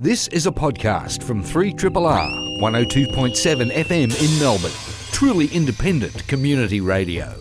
This is a podcast from 3RRR 102.7 FM in Melbourne. Truly independent community radio.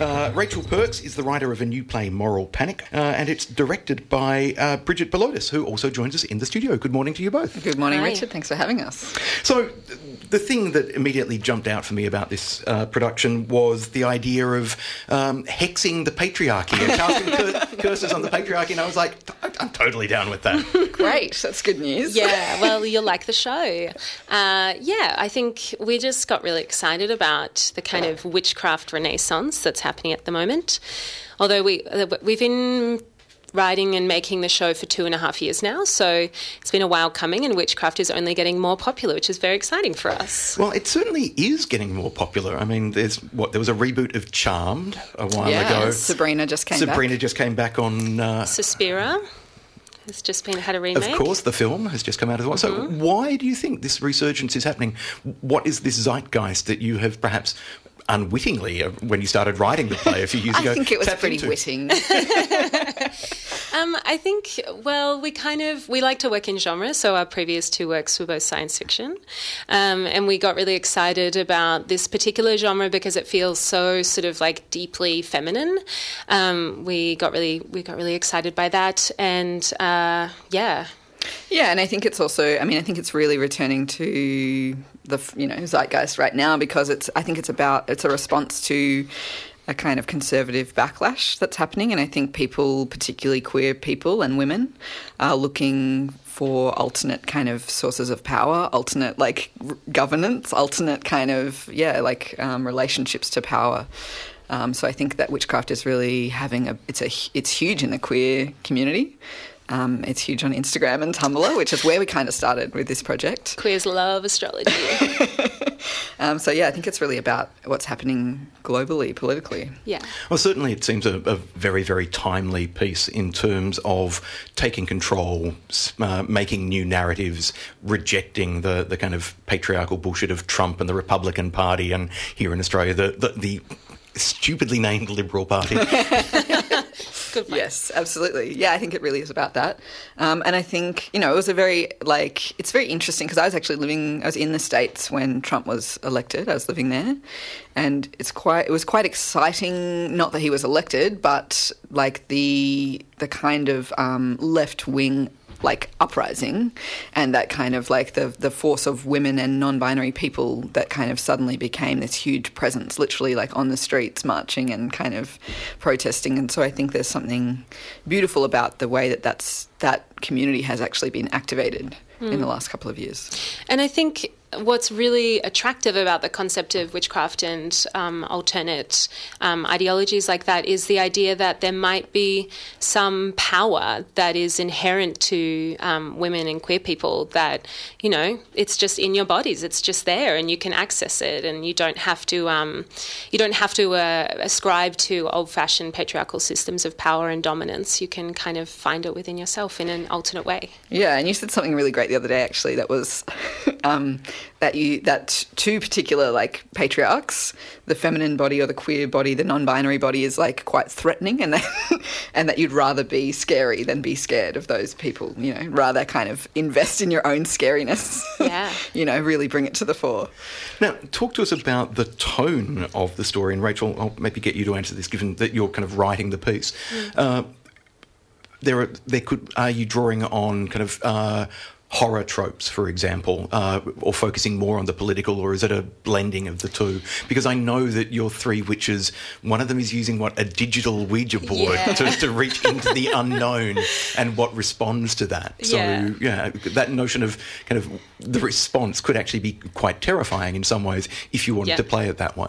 Uh, Rachel Perks is the writer of a new play, Moral Panic, uh, and it's directed by uh, Bridget Balodis, who also joins us in the studio. Good morning to you both. Good morning, Hi. Richard. Thanks for having us. So, th- the thing that immediately jumped out for me about this uh, production was the idea of um, hexing the patriarchy and casting cur- curses on the patriarchy, and I was like, I- I'm totally down with that. Great. That's good news. Yeah, well, you'll like the show. Uh, yeah, I think we just got really excited about the kind of witchcraft renaissance that's happening at the moment. Although we uh, we've been writing and making the show for two and a half years now, so it's been a while coming, and witchcraft is only getting more popular, which is very exciting for us. Well, it certainly is getting more popular. I mean, there's what there was a reboot of Charmed a while Yeah, ago. Sabrina just came back. Sabrina back. just came back on. Uh, Suspiria has just been had a remake. Of course, the film has just come out as well. So, Mm-hmm. why do you think this resurgence is happening? What is this zeitgeist that you have perhaps unwittingly, uh, when you started writing the play a few years ago, I think it was tapped pretty into? witting. Um, I think, well, we kind of we like to work in genre. So our previous two works were both science fiction, um, and we got really excited about this particular genre because it feels so sort of like deeply feminine. Um, we got really we got really excited by that, and uh, yeah, yeah, and I think it's also. I mean, I think it's really returning to the you know zeitgeist right now because it's. I think it's about. It's a response to a kind of conservative backlash that's happening, and I think people, particularly queer people and women, are looking for alternate kind of sources of power, alternate like r- governance, alternate kind of yeah, like um, relationships to power. Um, so I think that witchcraft is really having a it's a it's huge in the queer community. Um, it's huge on Instagram and Tumblr, which is where we kind of started with this project. queers love astrology. Um, so yeah, I think it's really about what's happening globally, politically. yeah. Well, certainly it seems a, a very, very timely piece in terms of taking control, uh, making new narratives, rejecting the, the kind of patriarchal bullshit of Trump and the Republican Party, and here in Australia, the, the, the stupidly named Liberal Party. Good. Yes, absolutely. Yeah, I think it really is about that. Um, and I think, you know, it was a very, like, it's very interesting because I was actually living, I was in the States when Trump was elected. I was living there. And it's quite, it was quite exciting, not that he was elected, but like the, the kind of um, left wing like uprising and that kind of like the the force of women and non-binary people that kind of suddenly became this huge presence literally like on the streets marching and kind of protesting. And so I think there's something beautiful about the way that that's that community has actually been activated in the hmm. last couple of years. And I think what's really attractive about the concept of witchcraft and um, alternate um, ideologies like that is the idea that there might be some power that is inherent to um, women and queer people that, you know, it's just in your bodies, it's just there and you can access it and you don't have to, um, you don't have to uh, ascribe to old fashioned patriarchal systems of power and dominance. You can kind of find it within yourself in an alternate way. Yeah, and you said something really great the other day. Actually, that was um, that you that two particular like patriarchs, the feminine body or the queer body, the non-binary body, is like quite threatening, and that and that you'd rather be scary than be scared of those people. You know, rather kind of invest in your own scariness. Yeah. you know, really bring it to the fore. Now, talk to us about the tone of the story. And Rachel, I'll maybe get you to answer this, given that you're kind of writing the piece. Uh, there, are, there could are you drawing on kind of uh, horror tropes, for example, uh, or focusing more on the political, or is it a blending of the two? Because I know that your three witches, one of them is using what a digital Ouija board Yeah. to, to reach into the unknown and what responds to that. So Yeah. yeah, that notion of kind of the response could actually be quite terrifying in some ways if you wanted Yeah. to play it that way.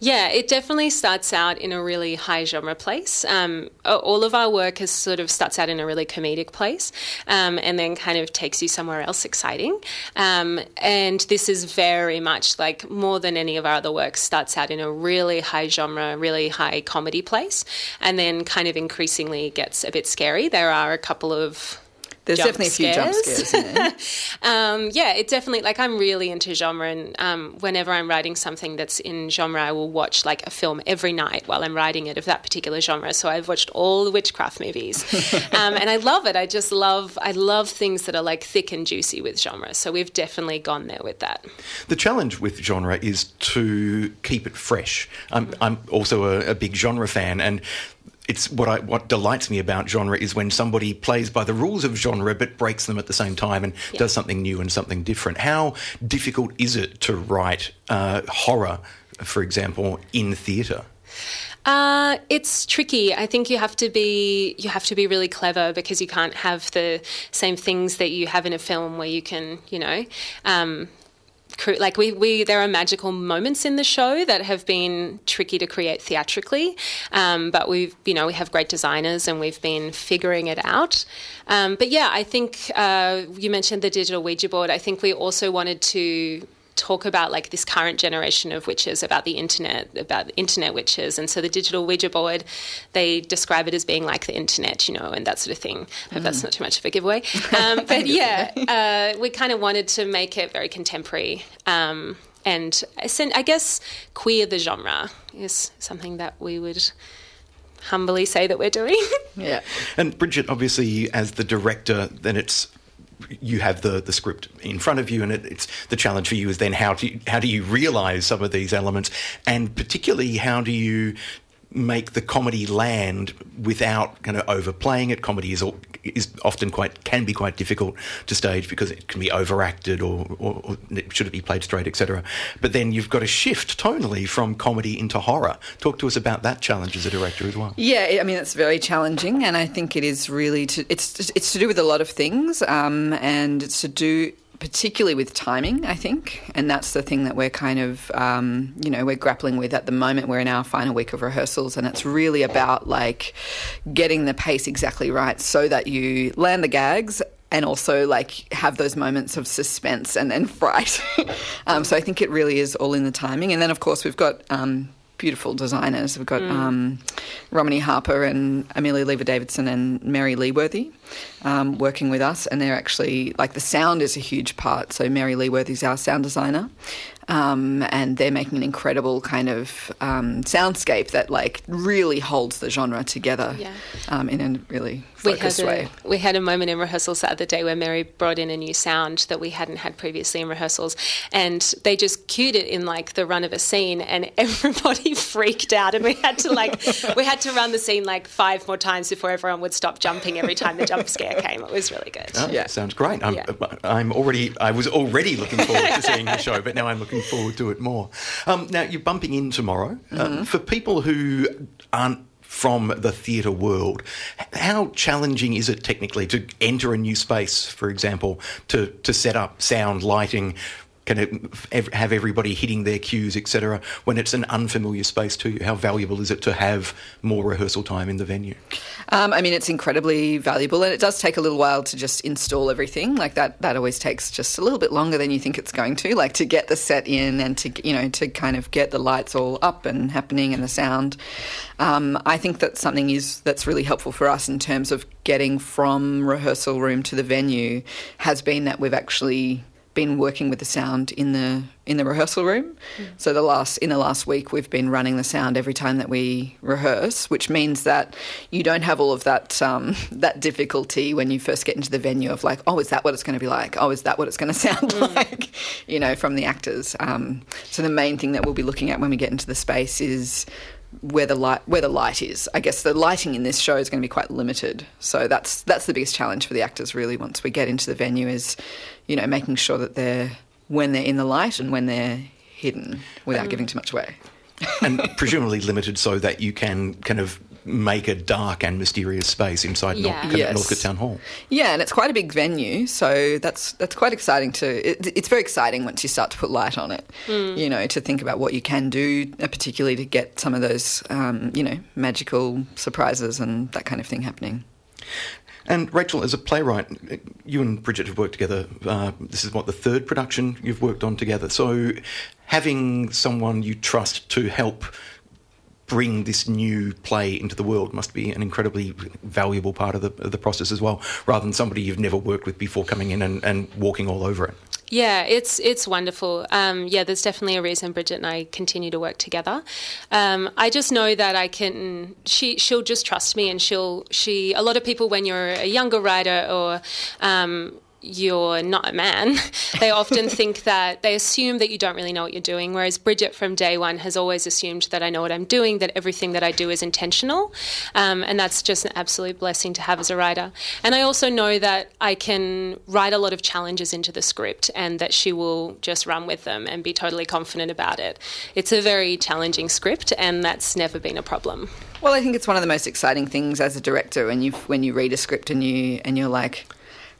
Yeah, it definitely starts out in a really high genre place. Um, all of our work is sort of starts out in a really comedic place, um, and then kind of takes you somewhere else exciting. Um, and this is very much like more than any of our other works starts out in a really high genre, really high comedy place, and then kind of increasingly gets a bit scary. There are a couple of There's jump definitely a few jump scares in there. um, yeah, it definitely like I'm really into genre, and um, whenever I'm writing something that's in genre, I will watch like a film every night while I'm writing it of that particular genre. So I've watched all the witchcraft movies, um, and I love it. I just love I love things that are like thick and juicy with genre. So we've definitely gone there with that. The challenge with genre is to keep it fresh. I'm, I'm also a, a big genre fan, and it's what I what delights me about genre is when somebody plays by the rules of genre but breaks them at the same time and Yeah. does something new and something different. How difficult is it to write uh, horror, for example, in theatre? Uh, it's tricky. I think you have to be you have to be really clever because you can't have the same things that you have in a film where you can, you know, um, like we, we there are magical moments in the show that have been tricky to create theatrically, um, but we've you know we have great designers and we've been figuring it out. Um, but yeah, I think uh, you mentioned the digital Ouija board. I think we also wanted to talk about like this current generation of witches about the internet about internet witches. And so the digital ouija board they describe it as being like the internet you know and that sort of thing. Hope that's not too much of a giveaway. Um, but yeah uh, we kind of wanted to make it very contemporary um, and i guess queer the genre is something that we would humbly say that we're doing. Yeah. And Bridget, obviously, as the director, then it's you have the, the script in front of you, and it, it's the challenge for you is then how do you, how do you realise some of these elements, and particularly how do you make the comedy land without kind of overplaying it. Comedy is is often quite can be quite difficult to stage because it can be overacted or, or, or should it be played straight, etc. But then you've got to shift tonally from comedy into horror. Talk to us about that challenge as a director as well. Yeah, I mean it's very challenging, and I think it is really to it's it's to do with a lot of things, um, and it's to do particularly with timing. I think, and that's the thing that we're kind of um, you know we're grappling with at the moment. We're in our final week of rehearsals, and it's really about like getting the pace exactly right so that you land the gags. And also, like, have those moments of suspense and then fright. um, so I think it really is all in the timing. And then, of course, we've got um, beautiful designers. We've got um, Romanie Harper and Amelia Lever Davidson and Mary Leeworthy um, working with us, and they're actually like the sound is a huge part. So Mary Leeworthy's our sound designer, um, and they're making an incredible kind of um, soundscape that like really holds the genre together Yeah. um, in a really we had a, way. we had a moment in rehearsals the other day where Mary brought in a new sound that we hadn't had previously in rehearsals, and they just cued it in like the run of a scene, and everybody freaked out, and we had to like we had to run the scene like five more times before everyone would stop jumping every time the jump scare came. It was really good. Oh, Yeah. sounds great. I'm, Yeah. I'm already. I was already looking forward to seeing the show, but now I'm looking forward to it more. Um, now you're bumping in tomorrow. Um, for people who aren't from the theatre world, how challenging is it technically to enter a new space, for example, to to set up sound, lighting? Can have everybody hitting their cues, etc. When it's an unfamiliar space to you, how valuable is it to have more rehearsal time in the venue? Um, I mean, it's incredibly valuable, and it does take a little while to just install everything. Like that, that always takes just a little bit longer than you think it's going to. Like to get the set in and to you know to kind of get the lights all up and happening and the sound. Um, I think that something is that's really helpful for us in terms of getting from rehearsal room to the venue has been that we've actually been working with the sound in the in the rehearsal room. So the last in the last week we've been running the sound every time that we rehearse, which means that you don't have all of that um, that difficulty when you first get into the venue of like, oh, is that what it's going to be like? Oh, is that what it's going to sound like? You know, from the actors. Um, so the main thing that we'll be looking at when we get into the space is where the light where the light is. I guess the lighting in this show is going to be quite limited. So that's that's the biggest challenge for the actors really once we get into the venue is, you know, making sure that they're when they're in the light and when they're hidden without giving too much away. and presumably limited so that you can kind of make a dark and mysterious space inside Yeah. North, Yes. Northcote Town Hall. Yeah, and it's quite a big venue, so that's that's quite exciting to. It, it's very exciting once you start to put light on it. You know, to think about what you can do, uh, particularly to get some of those, um, you know, magical surprises and that kind of thing happening. And Rachel, as a playwright, you and Bridget have worked together. Uh, this is what the third production you've worked on together. So, having someone you trust to help bring this new play into the world must be an incredibly valuable part of the, of the process as well, rather than somebody you've never worked with before coming in and, and walking all over it. Yeah, it's it's wonderful. Um, yeah, there's definitely a reason Bridget and I continue to work together. Um, I just know that I can. She she'll just trust me, and she'll she. A lot of people, when you're a younger writer or um, you're not a man, they often think that they assume that you don't really know what you're doing. Whereas Bridget from day one has always assumed that I know what I'm doing, that everything that I do is intentional. Um, and that's just an absolute blessing to have as a writer. And I also know that I can write a lot of challenges into the script and that she will just run with them and be totally confident about it. It's a very challenging script, and that's never been a problem. Well, I think it's one of the most exciting things as a director when you when you read a script and you and you're like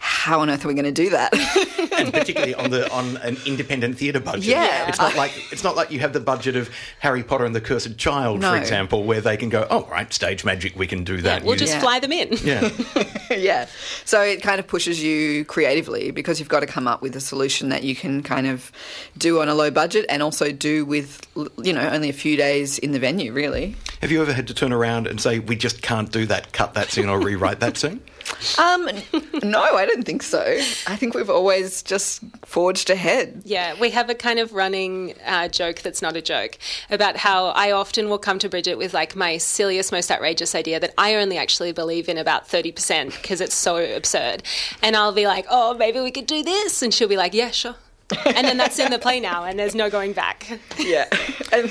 how on earth are we going to do that? and particularly on the on an independent theatre budget. Yeah. it's not like it's not like you have the budget of Harry Potter and the Cursed Child, No. for example, where they can go, oh right, stage magic, we can do that. We'll just Yeah. fly them in. yeah. yeah. So it kind of pushes you creatively because you've got to come up with a solution that you can kind of do on a low budget and also do with, you know, only a few days in the venue, really. Have you ever had to turn around and say, we just can't do that, cut that scene, or rewrite that scene? Um, no, I don't think so. I think we've always just forged ahead. Yeah, we have a kind of running uh, joke that's not a joke about how I often will come to Bridget with like my silliest, most outrageous idea that I only actually believe in about 30% because it's so absurd. And I'll be like, oh, maybe we could do this. And she'll be like, yeah, sure. And then that's in the play now, and there's no going back. Yeah. And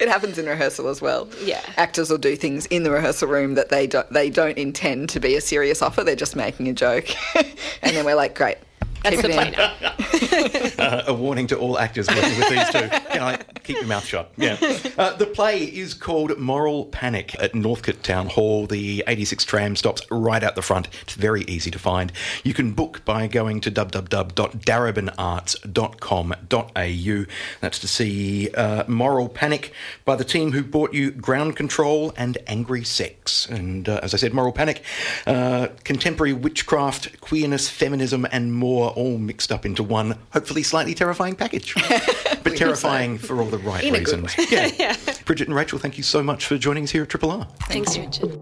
it happens in rehearsal as well. Yeah. Actors will do things in the rehearsal room that they don't, they don't intend to be a serious offer. They're just making a joke. and then we're like, great. That's keep the it play now. Uh, a warning to all actors working with these two. You know, keep your mouth shut. Yeah. Uh, the play is called Moral Panic at Northcote Town Hall. The 86 tram stops right out the front. It's very easy to find. You can book by going to www.darebinarts.com.au. That's to see uh, Moral Panic by the team who brought you Ground Control and Angry Sex. And uh, as I said, Moral Panic, uh, contemporary witchcraft, queerness, feminism, and more all mixed up into one, hopefully slightly terrifying package. but terrifying for all the right In reasons. Yeah. Bridget and Rachel, thank you so much for joining us here at Triple R. Thanks, Richard.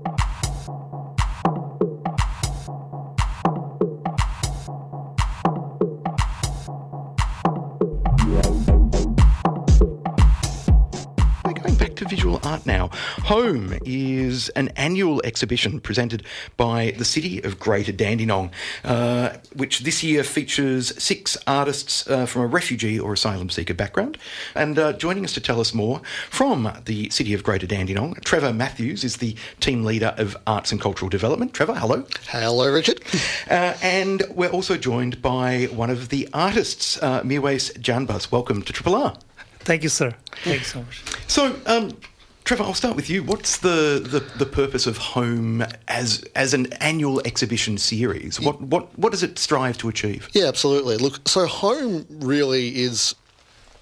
To visual art now. Home is an annual exhibition presented by the City of Greater Dandenong, uh, which this year features six artists uh, from a refugee or asylum seeker background. And uh, joining us to tell us more from the City of Greater Dandenong, Trevor Matthews is the team leader of Arts and Cultural Development. Trevor, hello. Hello, Richard. Uh, and we're also joined by one of the artists, uh, Mirwais Janbas. Welcome to Triple R. Thank you, sir. Thank you so much. So, um, Trevor, I'll start with you. What's the, the, the purpose of Home as as an annual exhibition series? What what what does it strive to achieve? Yeah, absolutely. Look, so home really is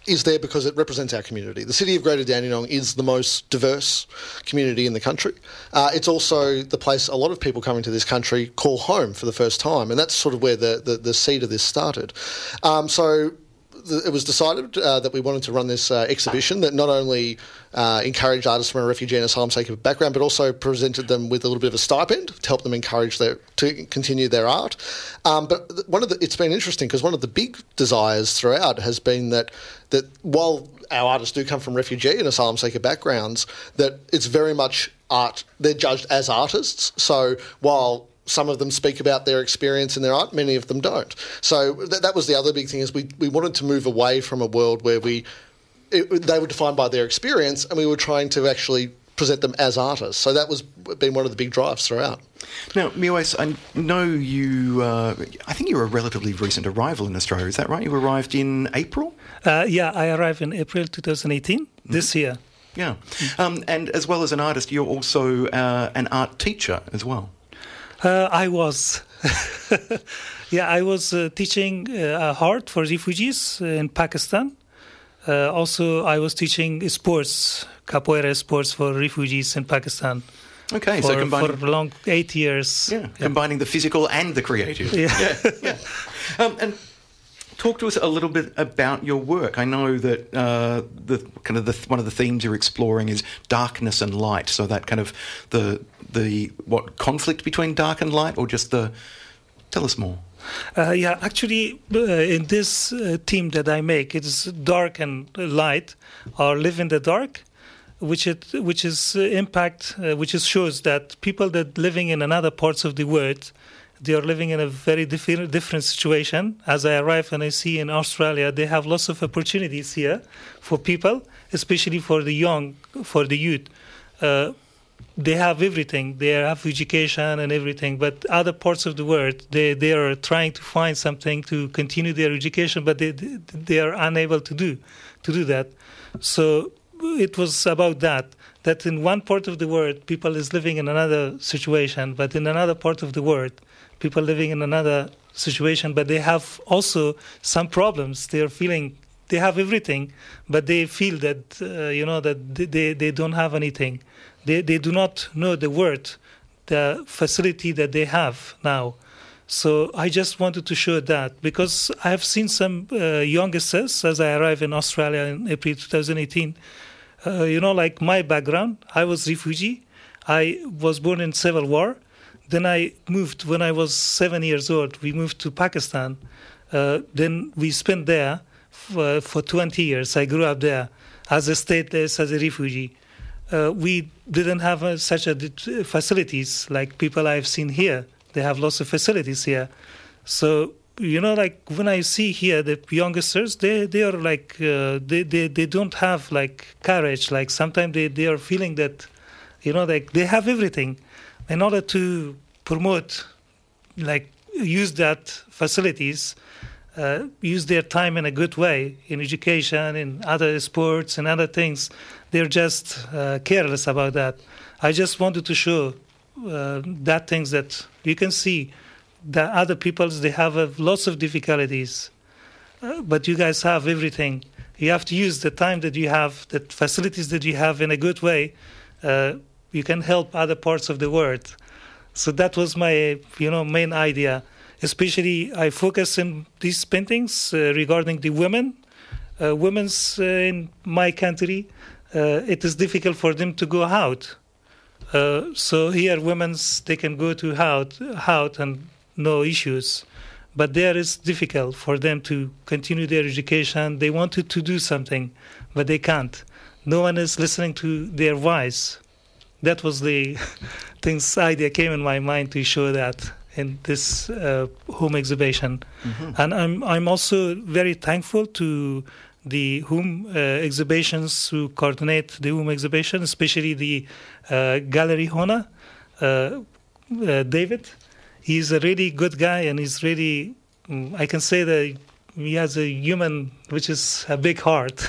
is there because it represents our community. The city of Greater Dandenong is the most diverse community in the country. Uh, it's also the place a lot of people coming to this country call home for the first time, and that's sort of where the, the, the seed of this started. Um, so th- it was decided uh, that we wanted to run this uh, exhibition that not only uh, encouraged artists from a refugee and asylum seeker background, but also presented them with a little bit of a stipend to help them encourage their to continue their art. Um, but one of the it's been interesting because one of the big desires throughout has been that that while our artists do come from refugee and asylum seeker backgrounds, that it's very much art. They're judged as artists. So while some of them speak about their experience in their art, many of them don't. So th- that was the other big thing is we, we wanted to move away from a world where we it, they were defined by their experience, and we were trying to actually present them as artists. So that was been one of the big drives throughout. Now, Mirwais, I know you. Uh, I think you're a relatively recent arrival in Australia. Is that right? You arrived in April. Uh, yeah, I arrived in April 2018, this year. Yeah, um, and as well as an artist, you're also uh, an art teacher as well. Uh, I was, yeah, I was uh, teaching uh, art for refugees in Pakistan. Uh, also, I was teaching sports, capoeira sports for refugees in Pakistan. Okay, for, so combining for long eight years. Yeah, combining the physical and the creative. Yeah. yeah. yeah. Um, and talk to us a little bit about your work. I know that uh, the kind of the, one of the themes you're exploring is darkness and light. So that kind of the the what conflict between dark and light, or just the tell us more. Uh, yeah, actually, uh, in this uh, theme that I make, it's dark and light, or live in the dark, which it which is uh, impact, uh, which is shows that people that living in another parts of the world, they are living in a very different different situation. As I arrive and I see in Australia, they have lots of opportunities here for people, especially for the young, for the youth. They have everything. They have education and everything. But other parts of the world, they, they are trying to find something to continue their education, but they they are unable to do to do that. So it was about that. That in one part of the world, people is living in another situation, but in another part of the world, people living in another situation, but they have also some problems. They are feeling they have everything, but they feel that uh, you know that they, they don't have anything. They they do not know the word, the facility that they have now. So I just wanted to show that because I have seen some uh, as I arrived in Australia in April 2018. Uh, you know, like my background, I was refugee. I was born in civil war. Then I moved when I was seven years old. We moved to Pakistan. Uh, then we spent there for, for 20 years. I grew up there as a stateless, as a refugee. Uh, we didn't have uh, such a facilities like people I've seen here. They have lots of facilities here. So you know, like when I see here the youngsters, they they are like uh, they, they they don't have like courage. Like sometimes they they are feeling that, you know, like they have everything, in order to promote, like use that facilities, uh, use their time in a good way in education, in other sports and other things. They're just uh, careless about that. I just wanted to show uh, that things that you can see that other peoples they have uh, lots of difficulties uh, but you guys have everything you have to use the time that you have the facilities that you have in a good way uh, you can help other parts of the world so that was my you know main idea especially i focus in these paintings uh, regarding the women uh, women's uh, in my country it is difficult for them to go out so here women's they can go to out, out and no issues. But there is difficult for them to continue their education. They wanted to do something, but they can't. No one is listening to their voice. That was the things idea came in my mind to show that in this uh, home exhibition. Mm-hmm. And I'm I'm also very thankful to the home uh, exhibitions who coordinate the home exhibition, especially the uh, Gallery Hona, uh, uh, David he's a really good guy and he's really mm, i can say that he has a human which is a big heart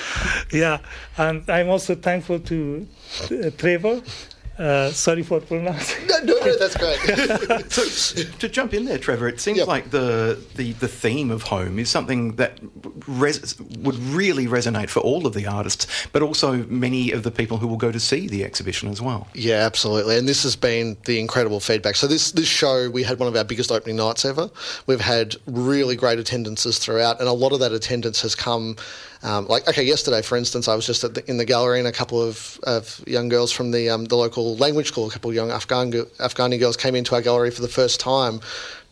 yeah and i'm also thankful to uh, trevor uh, sorry for pronouncing. No, no, no that's great. so, to jump in there, Trevor, it seems yep. like the, the, the theme of home is something that res- would really resonate for all of the artists, but also many of the people who will go to see the exhibition as well. Yeah, absolutely. And this has been the incredible feedback. So this this show, we had one of our biggest opening nights ever. We've had really great attendances throughout, and a lot of that attendance has come um, like okay, yesterday, for instance, I was just the, in the gallery, and a couple of, of young girls from the um, the local language school, a couple of young Afghan Afghani girls came into our gallery for the first time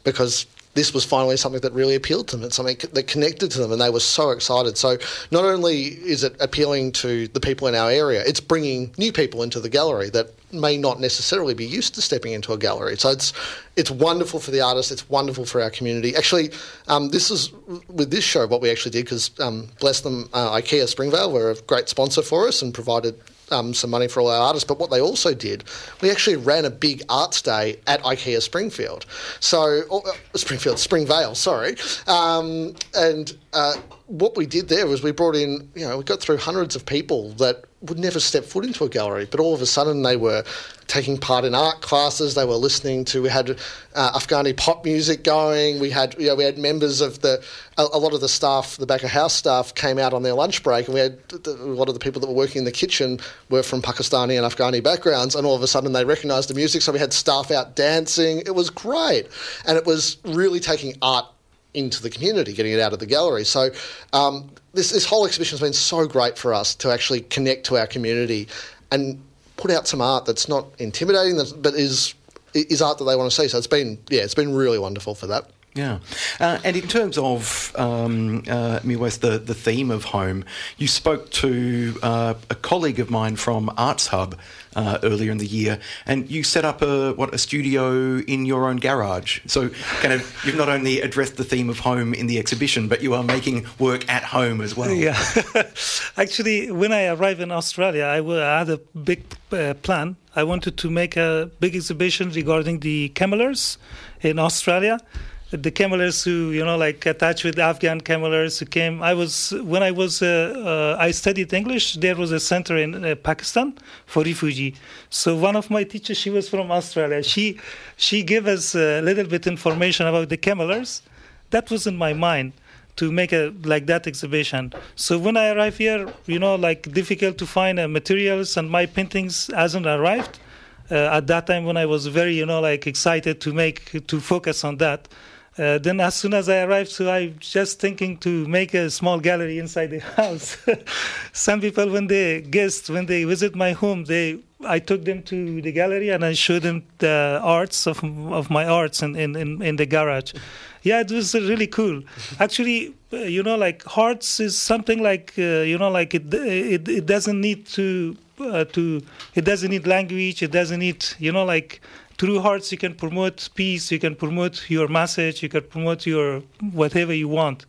because this was finally something that really appealed to them. It's something that connected to them, and they were so excited. So not only is it appealing to the people in our area, it's bringing new people into the gallery that may not necessarily be used to stepping into a gallery. So it's it's wonderful for the artist. It's wonderful for our community. Actually, um, this is with this show what we actually did because um, bless them, uh, IKEA Springvale were a great sponsor for us and provided um, some money for all our artists. But what they also did, we actually ran a big arts day at IKEA Springfield. So, uh, Springfield, Springvale, sorry. Um, and uh, what we did there was we brought in, you know, we got through hundreds of people that would never step foot into a gallery, but all of a sudden they were taking part in art classes. They were listening to. We had uh, Afghani pop music going. We had you know we had members of the a, a, lot of the staff, the back of house staff, came out on their lunch break, and we had a lot of the people that were working in the kitchen were from Pakistani and Afghani backgrounds, and all of a sudden they recognised the music. So we had staff out dancing. It was great, and it was really taking art into the community, getting it out of the gallery. So um, this this whole exhibition has been so great for us to actually connect to our community and put out some art that's not intimidating, but is is art that they want to see. So it's been yeah, it's been really wonderful for that. Yeah. Uh, and in terms of um, uh, the, the theme of home, you spoke to uh, a colleague of mine from Arts Hub uh, earlier in the year, and you set up a what a studio in your own garage. So, kind of, you've not only addressed the theme of home in the exhibition, but you are making work at home as well. Yeah, actually, when I arrived in Australia, I had a big uh, plan. I wanted to make a big exhibition regarding the cameleers in Australia the cameleers who you know like attached with Afghan cameleers who came. I was when I was uh, uh, I studied English. There was a center in uh, Pakistan for refugee. So one of my teachers, she was from Australia. She she gave us a little bit information about the cameleers. That was in my mind to make a like that exhibition. So when I arrived here, you know, like difficult to find uh, materials, and my paintings hasn't arrived. Uh, at that time when I was very, you know, like excited to make to focus on that. Uh, then as soon as I arrived, so I just thinking to make a small gallery inside the house. Some people, when they guest, when they visit my home, they I took them to the gallery and I showed them the arts of of my arts in in, in, in the garage. Yeah, it was really cool. Actually, uh, you know, like arts is something like uh, you know, like it it it doesn't need to uh, to it doesn't need language. It doesn't need you know like through hearts you can promote peace you can promote your message you can promote your whatever you want.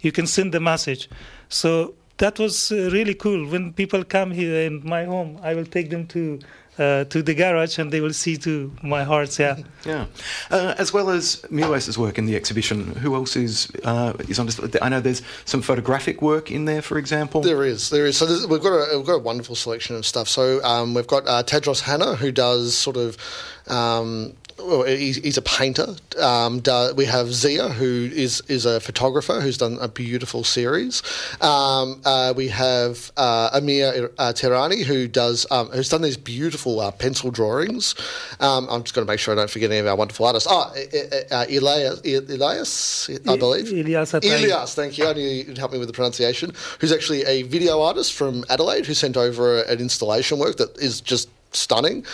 You can send the message. So that was uh, really cool. When people come here in my home i will take them to uh, to the garage and they will see to my heart. Yeah. Yeah. Uh, as well as Mirwais' work in the exhibition, who else is uh, is on display? I know there's some photographic work in there, for example. There is. There is. So we've got a we've got a wonderful selection of stuff. So um, we've got uh, Tedros Hanna who does sort of um, well, he's, he's, a painter. Um, we have Zia, who is is a photographer who's done a beautiful series. Um, uh, we have uh, Amir uh, Terani, who does um, who's done these beautiful uh, pencil drawings. Um, I'm just going to make sure I don't forget any of our wonderful artists. Oh, uh, Elias, Elias, I believe. Elias, Elias, thank you. I knew you'd help me with the pronunciation. Who's actually a video artist from Adelaide who sent over an installation work that is just stunning.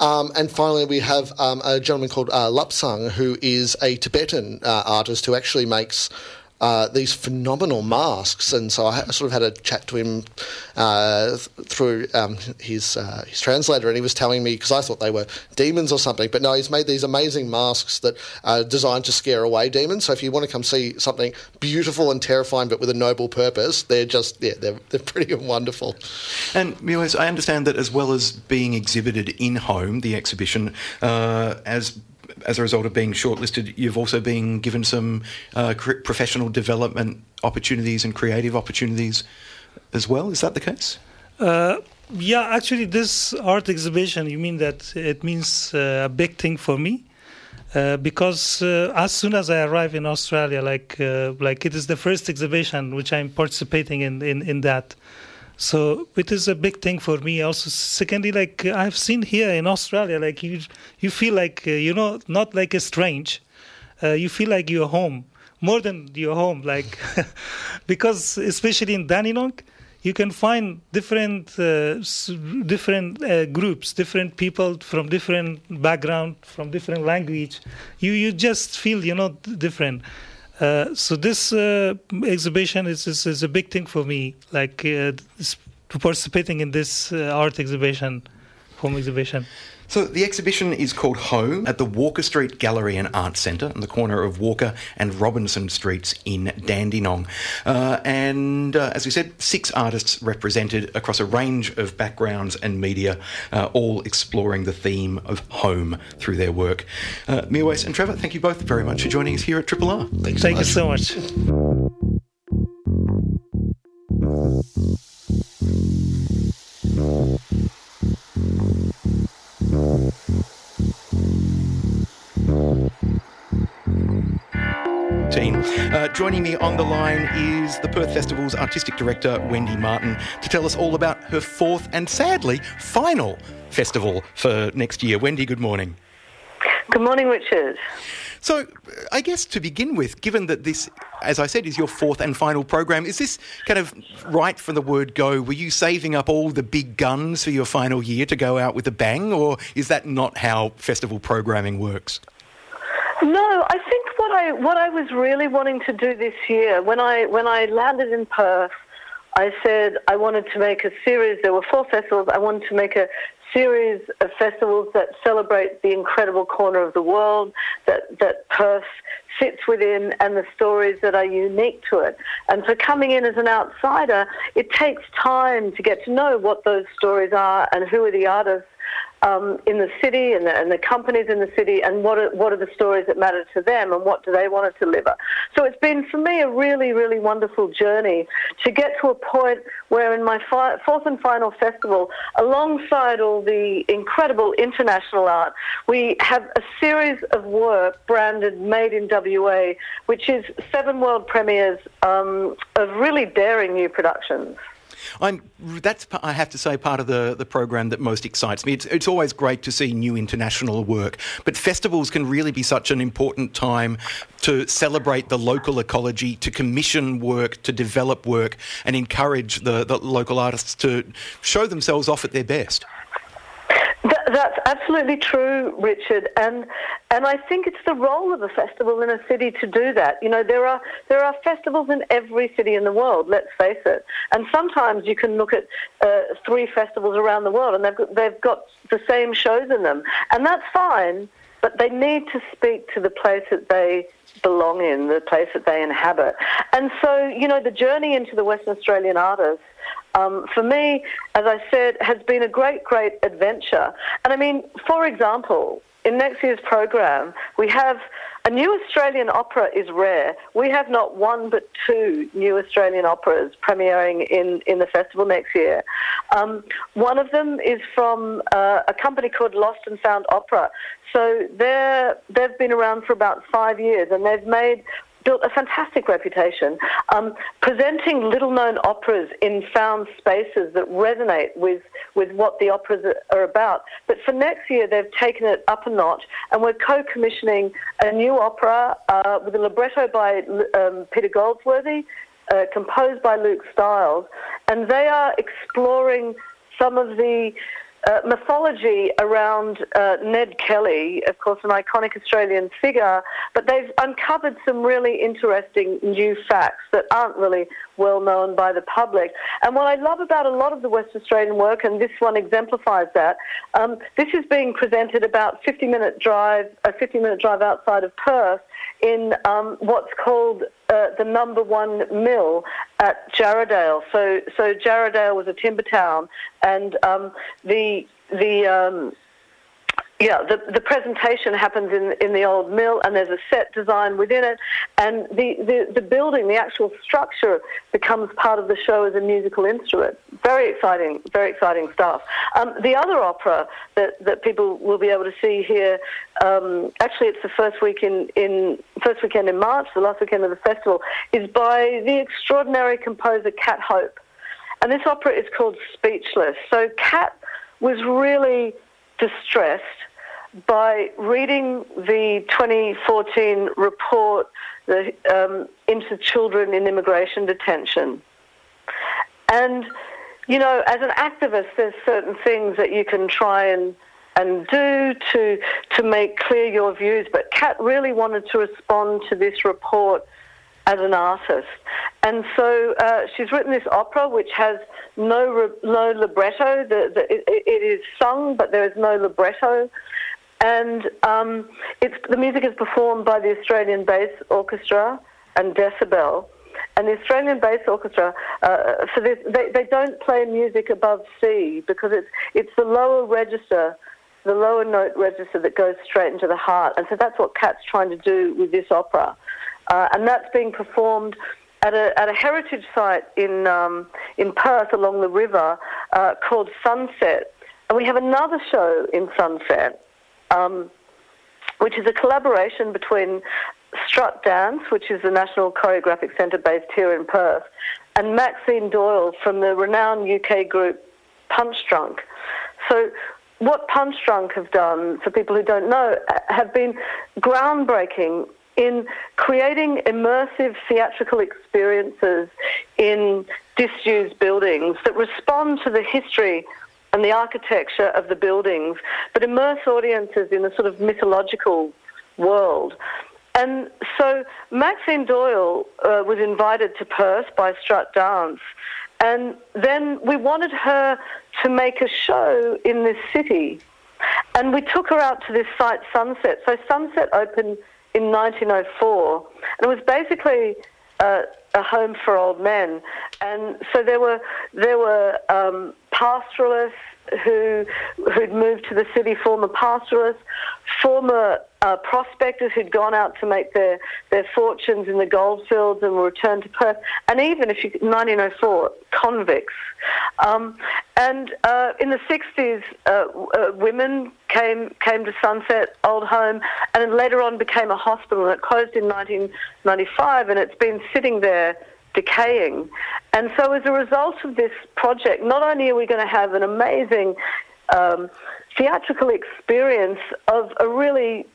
Um, and finally, we have um, a gentleman called uh, Lobsang, who is a Tibetan uh, artist who actually makes uh, these phenomenal masks, and so I sort of had a chat to him uh, through um, his uh, his translator, and he was telling me because I thought they were demons or something, but no, he's made these amazing masks that are designed to scare away demons. So if you want to come see something beautiful and terrifying, but with a noble purpose, they're just yeah, they're they're pretty wonderful. And Miles, I understand that as well as being exhibited in home, the exhibition uh, as as a result of being shortlisted, you've also been given some uh, professional development opportunities and creative opportunities as well. Is that the case? Uh, yeah, actually, this art exhibition, you mean that it means uh, a big thing for me. Uh, because uh, as soon as I arrive in Australia, like uh, like it is the first exhibition which I'm participating in in, in that, so it is a big thing for me. Also, secondly, like I've seen here in Australia, like you you feel like uh, you know not like a strange. Uh, you feel like you're home more than you're home, like because especially in Dandenong, you can find different uh, different uh, groups, different people from different background, from different language. You you just feel you know different. Uh, so this uh, exhibition is, is, is a big thing for me, like uh, participating in this uh, art exhibition, home exhibition. So the exhibition is called Home at the Walker Street Gallery and Art Centre on the corner of Walker and Robinson Streets in Dandenong. Uh, and uh, as we said, six artists represented across a range of backgrounds and media, uh, all exploring the theme of home through their work. Uh, Mirwais and Trevor, thank you both very much for joining us here at Triple R. Thanks thank you so much. Uh, joining me on the line is the Perth Festival's artistic director, Wendy Martin, to tell us all about her fourth and sadly final festival for next year. Wendy, good morning. Good morning, Richard. So, I guess to begin with, given that this, as I said, is your fourth and final program, is this kind of right from the word go? Were you saving up all the big guns for your final year to go out with a bang, or is that not how festival programming works? No, I think what I what I was really wanting to do this year when I when I landed in Perth, I said I wanted to make a series. There were four festivals. I wanted to make a series of festivals that celebrate the incredible corner of the world that, that Perth sits within and the stories that are unique to it. And for coming in as an outsider, it takes time to get to know what those stories are and who are the artists um, in the city and the, and the, companies in the city and what are, what are the stories that matter to them and what do they want to deliver. So it's been for me a really, really wonderful journey to get to a point where in my fi- fourth and final festival, alongside all the incredible international art, we have a series of work branded Made in WA, which is seven world premieres um, of really daring new productions. I'm, that's, I have to say, part of the, the program that most excites me. It's, it's always great to see new international work, but festivals can really be such an important time to celebrate the local ecology, to commission work, to develop work, and encourage the, the local artists to show themselves off at their best. That, that's absolutely true, Richard, and and I think it's the role of a festival in a city to do that. You know, there are there are festivals in every city in the world. Let's face it, and sometimes you can look at uh, three festivals around the world, and they've got, they've got the same shows in them, and that's fine. But they need to speak to the place that they belong in, the place that they inhabit. And so, you know, the journey into the Western Australian artists um, for me, as I said, has been a great, great adventure. And I mean, for example, in next year's program, we have a new Australian opera is rare. We have not one but two new Australian operas premiering in, in the festival next year. Um, one of them is from uh, a company called Lost and Found Opera. So they're, they've been around for about five years and they've made built a fantastic reputation, um, presenting little-known operas in found spaces that resonate with, with what the operas are about. But for next year, they've taken it up a notch, and we're co-commissioning a new opera uh, with a libretto by um, Peter Goldsworthy, uh, composed by Luke Styles, and they are exploring some of the uh, mythology around uh, Ned Kelly, of course, an iconic Australian figure, but they've uncovered some really interesting new facts that aren't really well known by the public. And what I love about a lot of the West Australian work, and this one exemplifies that, um, this is being presented about 50 minute drive, a 50 minute drive outside of Perth in um, what's called uh, the number one mill at Jarrahdale. So, so Jarrahdale was a timber town, and um, the the um, yeah, the, the presentation happens in, in the old mill and there's a set design within it and the, the, the building, the actual structure becomes part of the show as a musical instrument. Very exciting, very exciting stuff. Um, the other opera that, that people will be able to see here, um, actually it's the first week in, in first weekend in March, the last weekend of the festival, is by the extraordinary composer Cat Hope. And this opera is called Speechless. So Cat was really distressed by reading the 2014 report the, um, into children in immigration detention. And, you know, as an activist, there's certain things that you can try and and do to to make clear your views. But Cat really wanted to respond to this report as an artist, and so uh, she's written this opera which has no no libretto. The, the, it, it is sung, but there is no libretto and um, the music is performed by the Australian Bass Orchestra and Decibel. And the Australian Bass Orchestra, uh, for this, they, they don't play music above C because it's, it's the lower register, the lower note register that goes straight into the heart. And so that's what Cat's trying to do with this opera. Uh, and that's being performed at a, at a heritage site in, um, in Perth along the river uh, called Sunset. And we have another show in Sunset um, which is a collaboration between Strut Dance, which is the National Choreographic Centre based here in Perth, and Maxine Doyle from the renowned UK group Punch Drunk. So what Punchdrunk have done, for people who don't know, have been groundbreaking in creating immersive theatrical experiences in disused buildings that respond to the history and the architecture of the buildings, but immerse audiences in a sort of mythological world. And so Maxine Doyle uh, was invited to Perth by Strut Dance. And then we wanted her to make a show in this city. And we took her out to this site, Sunset. So Sunset opened in 1904. And it was basically uh, a home for old men. And so there were, there were um, pastoralists who, who'd moved to the city, former pastoralists, former uh, prospectors who'd gone out to make their, their fortunes in the goldfields and were returned to Perth, and even if you 1904 convicts. Um, and uh, in the 60s, uh, uh, women came came to Sunset Old Home, and later on became a hospital. And it closed in 1995, and it's been sitting there decaying. And so, as a result of this project, not only are we going to have an amazing um, theatrical experience of a really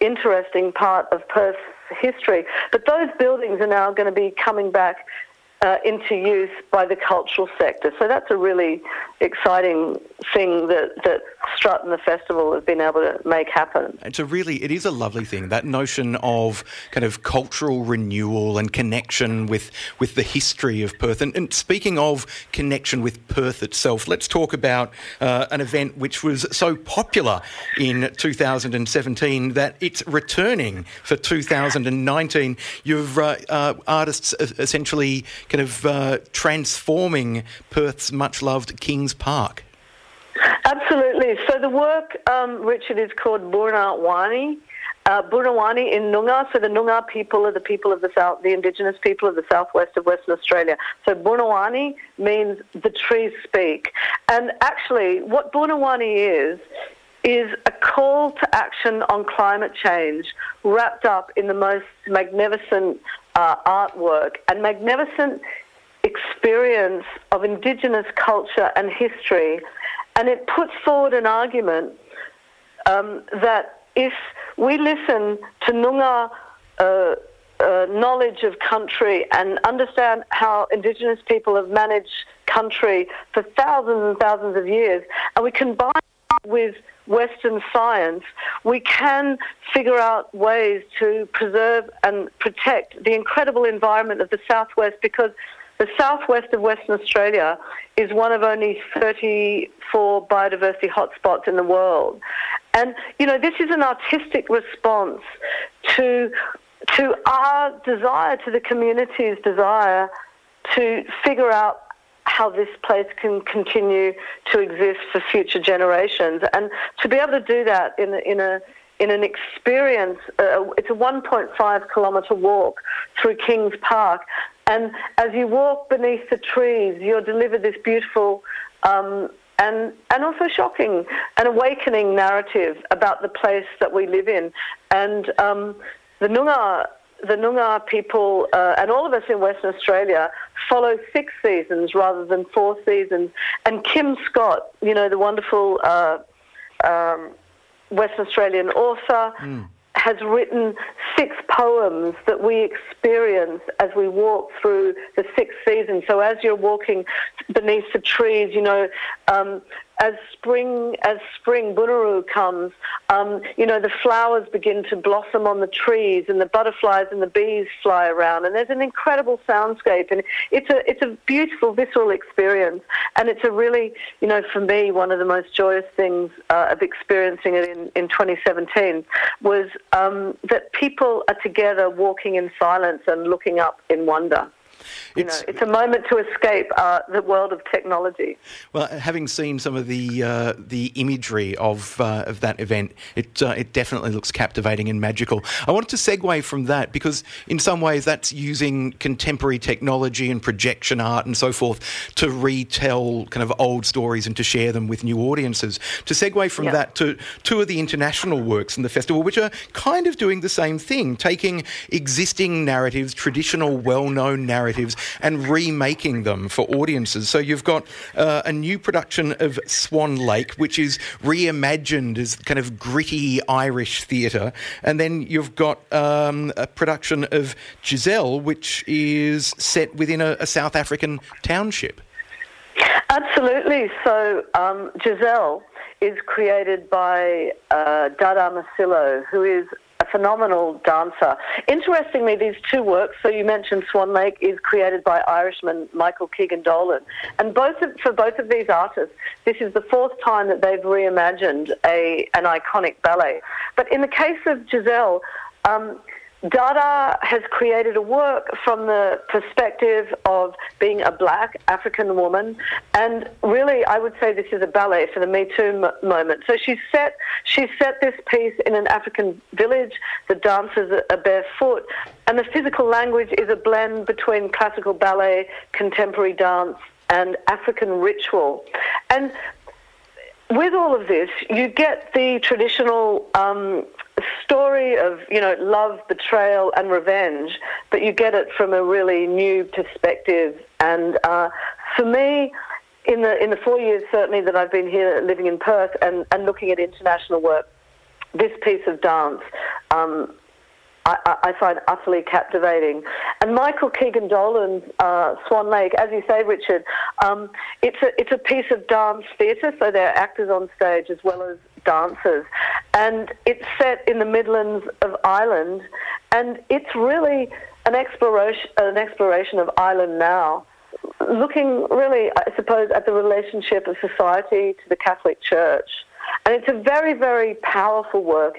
interesting part of Perth's history. But those buildings are now going to be coming back uh, into use by the cultural sector. So that's a really exciting thing that, that Strut and the festival have been able to make happen. It's a really, it is a lovely thing, that notion of kind of cultural renewal and connection with, with the history of Perth. And, and speaking of connection with Perth itself, let's talk about uh, an event which was so popular in 2017 that it's returning for 2019. You've uh, uh, artists essentially kind of uh, transforming Perth's much loved Kings Park. Absolutely. So the work, um, Richard, is called Boorna Waanginy. Uh, Boorna Waanginy in Noongar, so the Noongar people are the people of the south, the indigenous people of the southwest of Western Australia. So Boorna Waanginy means the trees speak. And actually, what Boorna Waanginy is, is a call to action on climate change wrapped up in the most magnificent uh, artwork and magnificent experience of Indigenous culture and history. And it puts forward an argument um, that if we listen to Noongar uh, uh, knowledge of country and understand how Indigenous people have managed country for thousands and thousands of years, and we combine with Western science, we can figure out ways to preserve and protect the incredible environment of the southwest because the southwest of Western Australia is one of only 34 biodiversity hotspots in the world. And, you know, this is an artistic response to, to our desire, to the community's desire to figure out how this place can continue to exist for future generations. And to be able to do that in, in a in an experience, uh, it's a 1.5 kilometre walk through Kings Park. And as you walk beneath the trees, you're delivered this beautiful um, and, and also shocking and awakening narrative about the place that we live in. And um, the Noongar the Noongar people uh, and all of us in Western Australia follow six seasons rather than four seasons. And Kim Scott, you know, the wonderful uh, um, Western Australian author, mm. Has written six poems that we experience as we walk through the six seasons. So as you're walking beneath the trees, you know, um, as spring as spring Bunuroo comes, um, you know the flowers begin to blossom on the trees, and the butterflies and the bees fly around, and there's an incredible soundscape, and it's a it's a beautiful visceral experience, and it's a really you know for me one of the most joyous things uh, of experiencing it in, in 2017 was um, that people are together walking in silence and looking up in wonder. You it's, know, it's a moment to escape uh, the world of technology. Well, having seen some of the uh, the imagery of uh, of that event, it uh, it definitely looks captivating and magical. I wanted to segue from that because in some ways that's using contemporary technology and projection art and so forth to retell kind of old stories and to share them with new audiences. To segue from that to two of the international works in the festival, which are kind of doing the same thing, taking existing narratives, traditional, well-known narratives, pieces and remaking them for audiences. So you've got uh, a new production of Swan Lake, which is reimagined as kind of gritty Irish theatre, and then you've got um, a production of Giselle, which is set within a, a South African township. Absolutely. So um, Giselle is created by uh, Dada Masilo, who is a phenomenal dancer. Interestingly, these two works, so you mentioned Swan Lake, is created by Irishman Michael Keegan Dolan. And both of, for both of these artists, this is the fourth time that they've reimagined a, an iconic ballet. But in the case of Giselle, um, Dada has created a work from the perspective of being a black African woman, and really, I would say this is a ballet for the Me Too moment. So she's set she's set this piece in an African village. The dancers are barefoot, and the physical language is a blend between classical ballet, contemporary dance, and African ritual. And with all of this, you get the traditional um, story of you know love, betrayal, and revenge, but you get it from a really new perspective. And uh, for me, in the in the four years certainly that I've been here living in Perth and, and looking at international work, this piece of dance. Um, I, find utterly captivating. And Michael Keegan Dolan's uh, Swan Lake, as you say, Richard, um, it's a it's a piece of dance theatre, so there are actors on stage as well as dancers, and it's set in the Midlands of Ireland, and it's really an exploration an exploration of Ireland now. Looking really, I suppose, at the relationship of society to the Catholic Church. And it's a very, very powerful work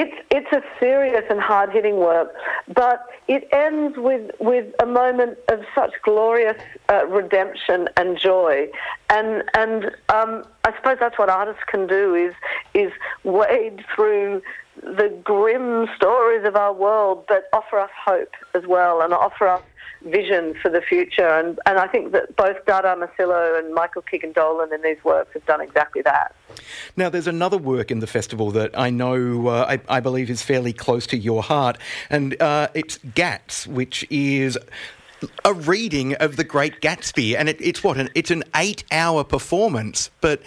it's it's a serious and hard hitting work, but it ends with with a moment of such glorious uh, redemption and joy, and and um, I suppose that's what artists can do is is wade through the grim stories of our world, but offer us hope as well, and offer us vision for the future. And, and I think that both Dada Masilo and Michael Keegan Dolan in these works have done exactly that. Now, there's another work in the festival that I know, uh, I, I, believe, is fairly close to your heart, and uh, it's Gatz, which is a reading of The Great Gatsby, and it, it's what an, it's an eight-hour performance, but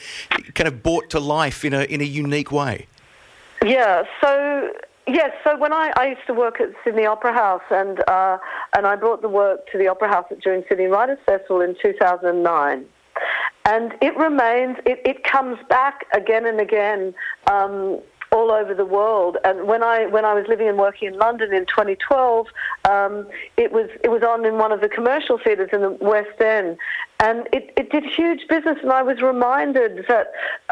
kind of brought to life in a in a unique way. Yeah. So Yes, so when I, I used to work at Sydney Opera House, and uh, and I brought the work to the Opera House during Sydney Writers Festival in 2009, and it remains, it, it comes back again and again. Um, all over the world. And when I when I was living and working in London in 2012, um, it was it was on in one of the commercial theatres in the West End, and it, it did huge business. And I was reminded that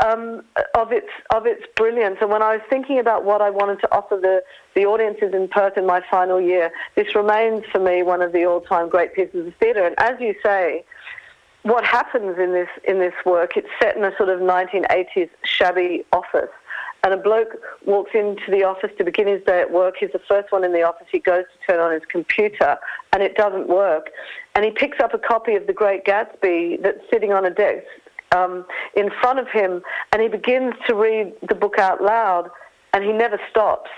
um, of its of its brilliance. And when I was thinking about what I wanted to offer the the audiences in Perth in my final year, this remains for me one of the all time great pieces of theatre. And as you say what happens in this in this work? It's set in a sort of 1980s shabby office, and a bloke walks into the office to begin his day at work. He's the first one in the office. He goes to turn on his computer, and it doesn't work. And he picks up a copy of The Great Gatsby that's sitting on a desk um, in front of him, and he begins to read the book out loud, and he never stops.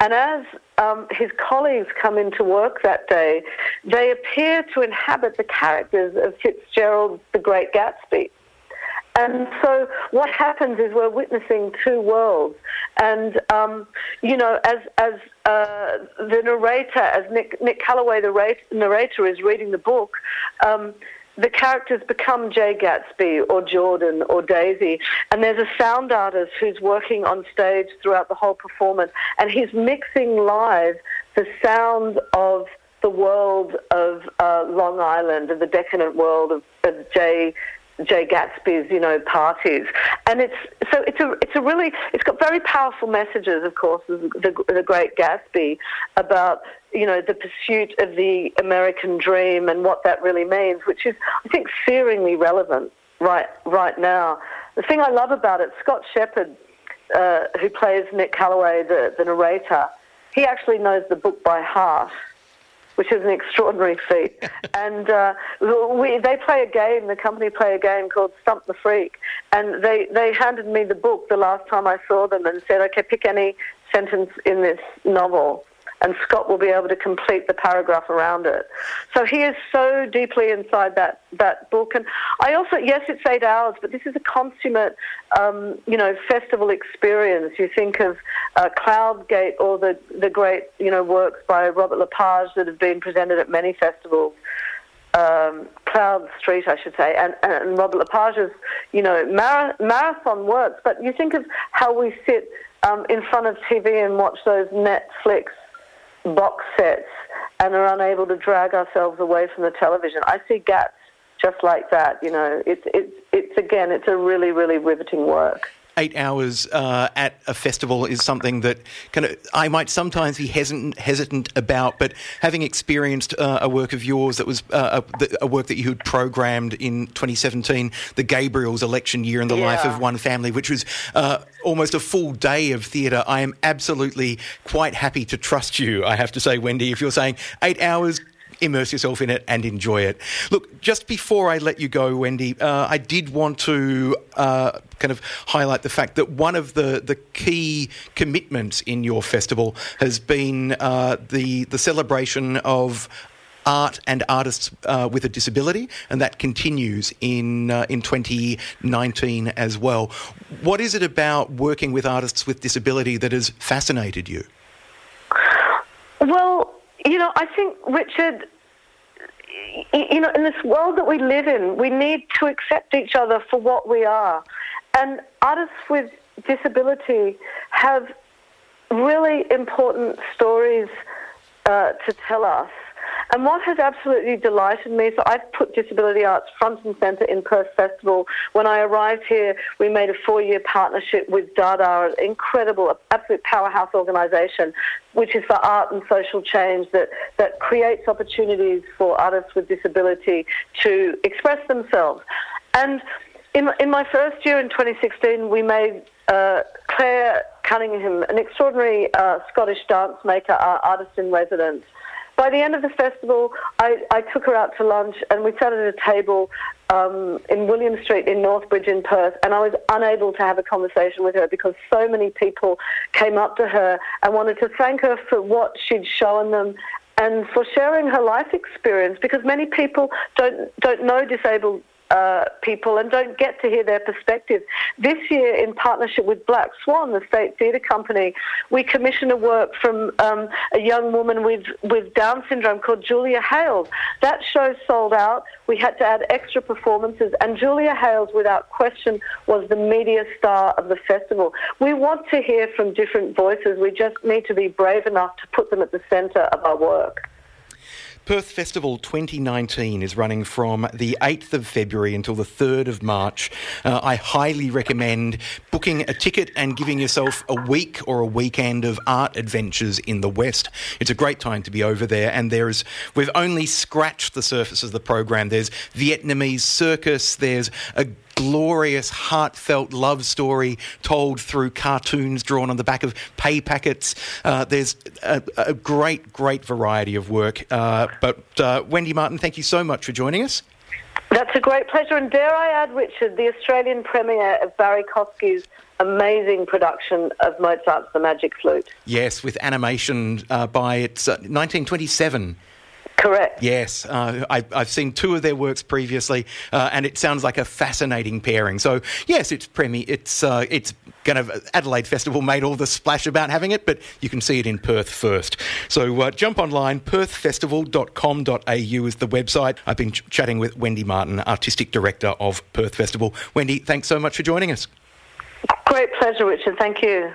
And as um, his colleagues come into work that day, they appear to inhabit the characters of Fitzgerald's The Great Gatsby. And so what happens is we're witnessing two worlds. And, um, you know, as, as uh, the narrator, as Nick, Nick Carraway, the narrator, is reading the book, um, the characters become Jay Gatsby or Jordan or Daisy. And there's a sound artist who's working on stage throughout the whole performance. And he's mixing live the sound of the world of uh, Long Island, of the decadent world of, of Jay Jay Gatsby's, you know, parties, and it's so it's a it's a really it's got very powerful messages, of course, the, the, Great Gatsby about you know the pursuit of the American dream and what that really means, which is I think searingly relevant right right now. The thing I love about it, Scott Shepherd, uh, who plays Nick Carraway, the, the narrator, he actually knows the book by heart which is an extraordinary feat. and uh, we, they play a game, the company play a game called Stump the Freak. And they, they handed me the book the last time I saw them and said, okay, pick any sentence in this novel. And Scott will be able to complete the paragraph around it. So he is so deeply inside that, that book. And I also, yes, it's eight hours, but this is a consummate, um, you know, festival experience. You think of uh, Cloudgate or the, the great, you know, works by Robert Lepage that have been presented at many festivals um, Cloud Street, I should say, and, and Robert Lepage's, you know, mar- marathon works. But you think of how we sit um, in front of TV and watch those Netflix box sets and are unable to drag ourselves away from the television. I see Gatz just like that. You know, it's it's it's again, it's a really really riveting work eight hours uh, at a festival is something that kind of I might sometimes be hesitant hesitant about, but having experienced uh, a work of yours that was uh, a, a, work that you had programmed in 2017, the Gabriel's election year in the yeah. life of one family, which was uh, almost a full day of theatre. I am absolutely quite happy to trust you. I have to say, Wendy, if you're saying eight hours immerse yourself in it and enjoy it. Look, just before I let you go, Wendy, uh, I did want to uh, kind of highlight the fact that one of the, the key commitments in your festival has been uh, the the celebration of art and artists uh, with a disability, and that continues in uh, in 2019 as well. What is it about working with artists with disability that has fascinated you? Well, you know, I think, Richard, you know, in this world that we live in, we need to accept each other for what we are. And artists with disability have really important stories uh, to tell us. And what has absolutely delighted me, so I've put disability arts front and centre in Perth Festival. When I arrived here, we made a four-year partnership with DADAA, an incredible, absolute powerhouse organisation, which is for art and social change that, that creates opportunities for artists with disability to express themselves. And in, in my first year in 2016, we made uh, Claire Cunningham, an extraordinary uh, Scottish dance maker, uh, artist in residence, by the end of the festival, I, I took her out to lunch and we sat at a table um, in William Street in Northbridge in Perth, and I was unable to have a conversation with her because so many people came up to her and wanted to thank her for what she'd shown them and for sharing her life experience because many people don't don't know disabled uh, people and don't get to hear their perspective. This year, in partnership with Black Swan, the state theatre company, we commissioned a work from um, a young woman with, with Down syndrome called Julia Hales. That show sold out. We had to add extra performances, and Julia Hales, without question, was the media star of the festival. We want to hear from different voices. We just need to be brave enough to put them at the centre of our work. Perth Festival 2019 is running from the 8th of February until the 3rd of March. Uh, I highly recommend booking a ticket and giving yourself a week or a weekend of art adventures in the West. It's a great time to be over there, and there's we've only scratched the surface of the program. There's Vietnamese circus, there's a glorious, heartfelt love story told through cartoons drawn on the back of pay packets. Uh, there's a, a, great, great variety of work. Uh, but uh, Wendy Martin, thank you so much for joining us. That's a great pleasure. And dare I add, Richard, the Australian premiere of Barrie Kosky's amazing production of Mozart's The Magic Flute. Yes, with animation uh, by its 1927 uh, Correct. Yes, uh, I, have seen two of their works previously, uh, and it sounds like a fascinating pairing. So yes, it's premi- It's uh, it's kind of Adelaide Festival made all the splash about having it, but you can see it in Perth first. So uh, jump online. PerthFestival.com.au is the website. I've been ch- chatting with Wendy Martin, artistic director of Perth Festival. Wendy, thanks so much for joining us. Great pleasure, Richard. Thank you.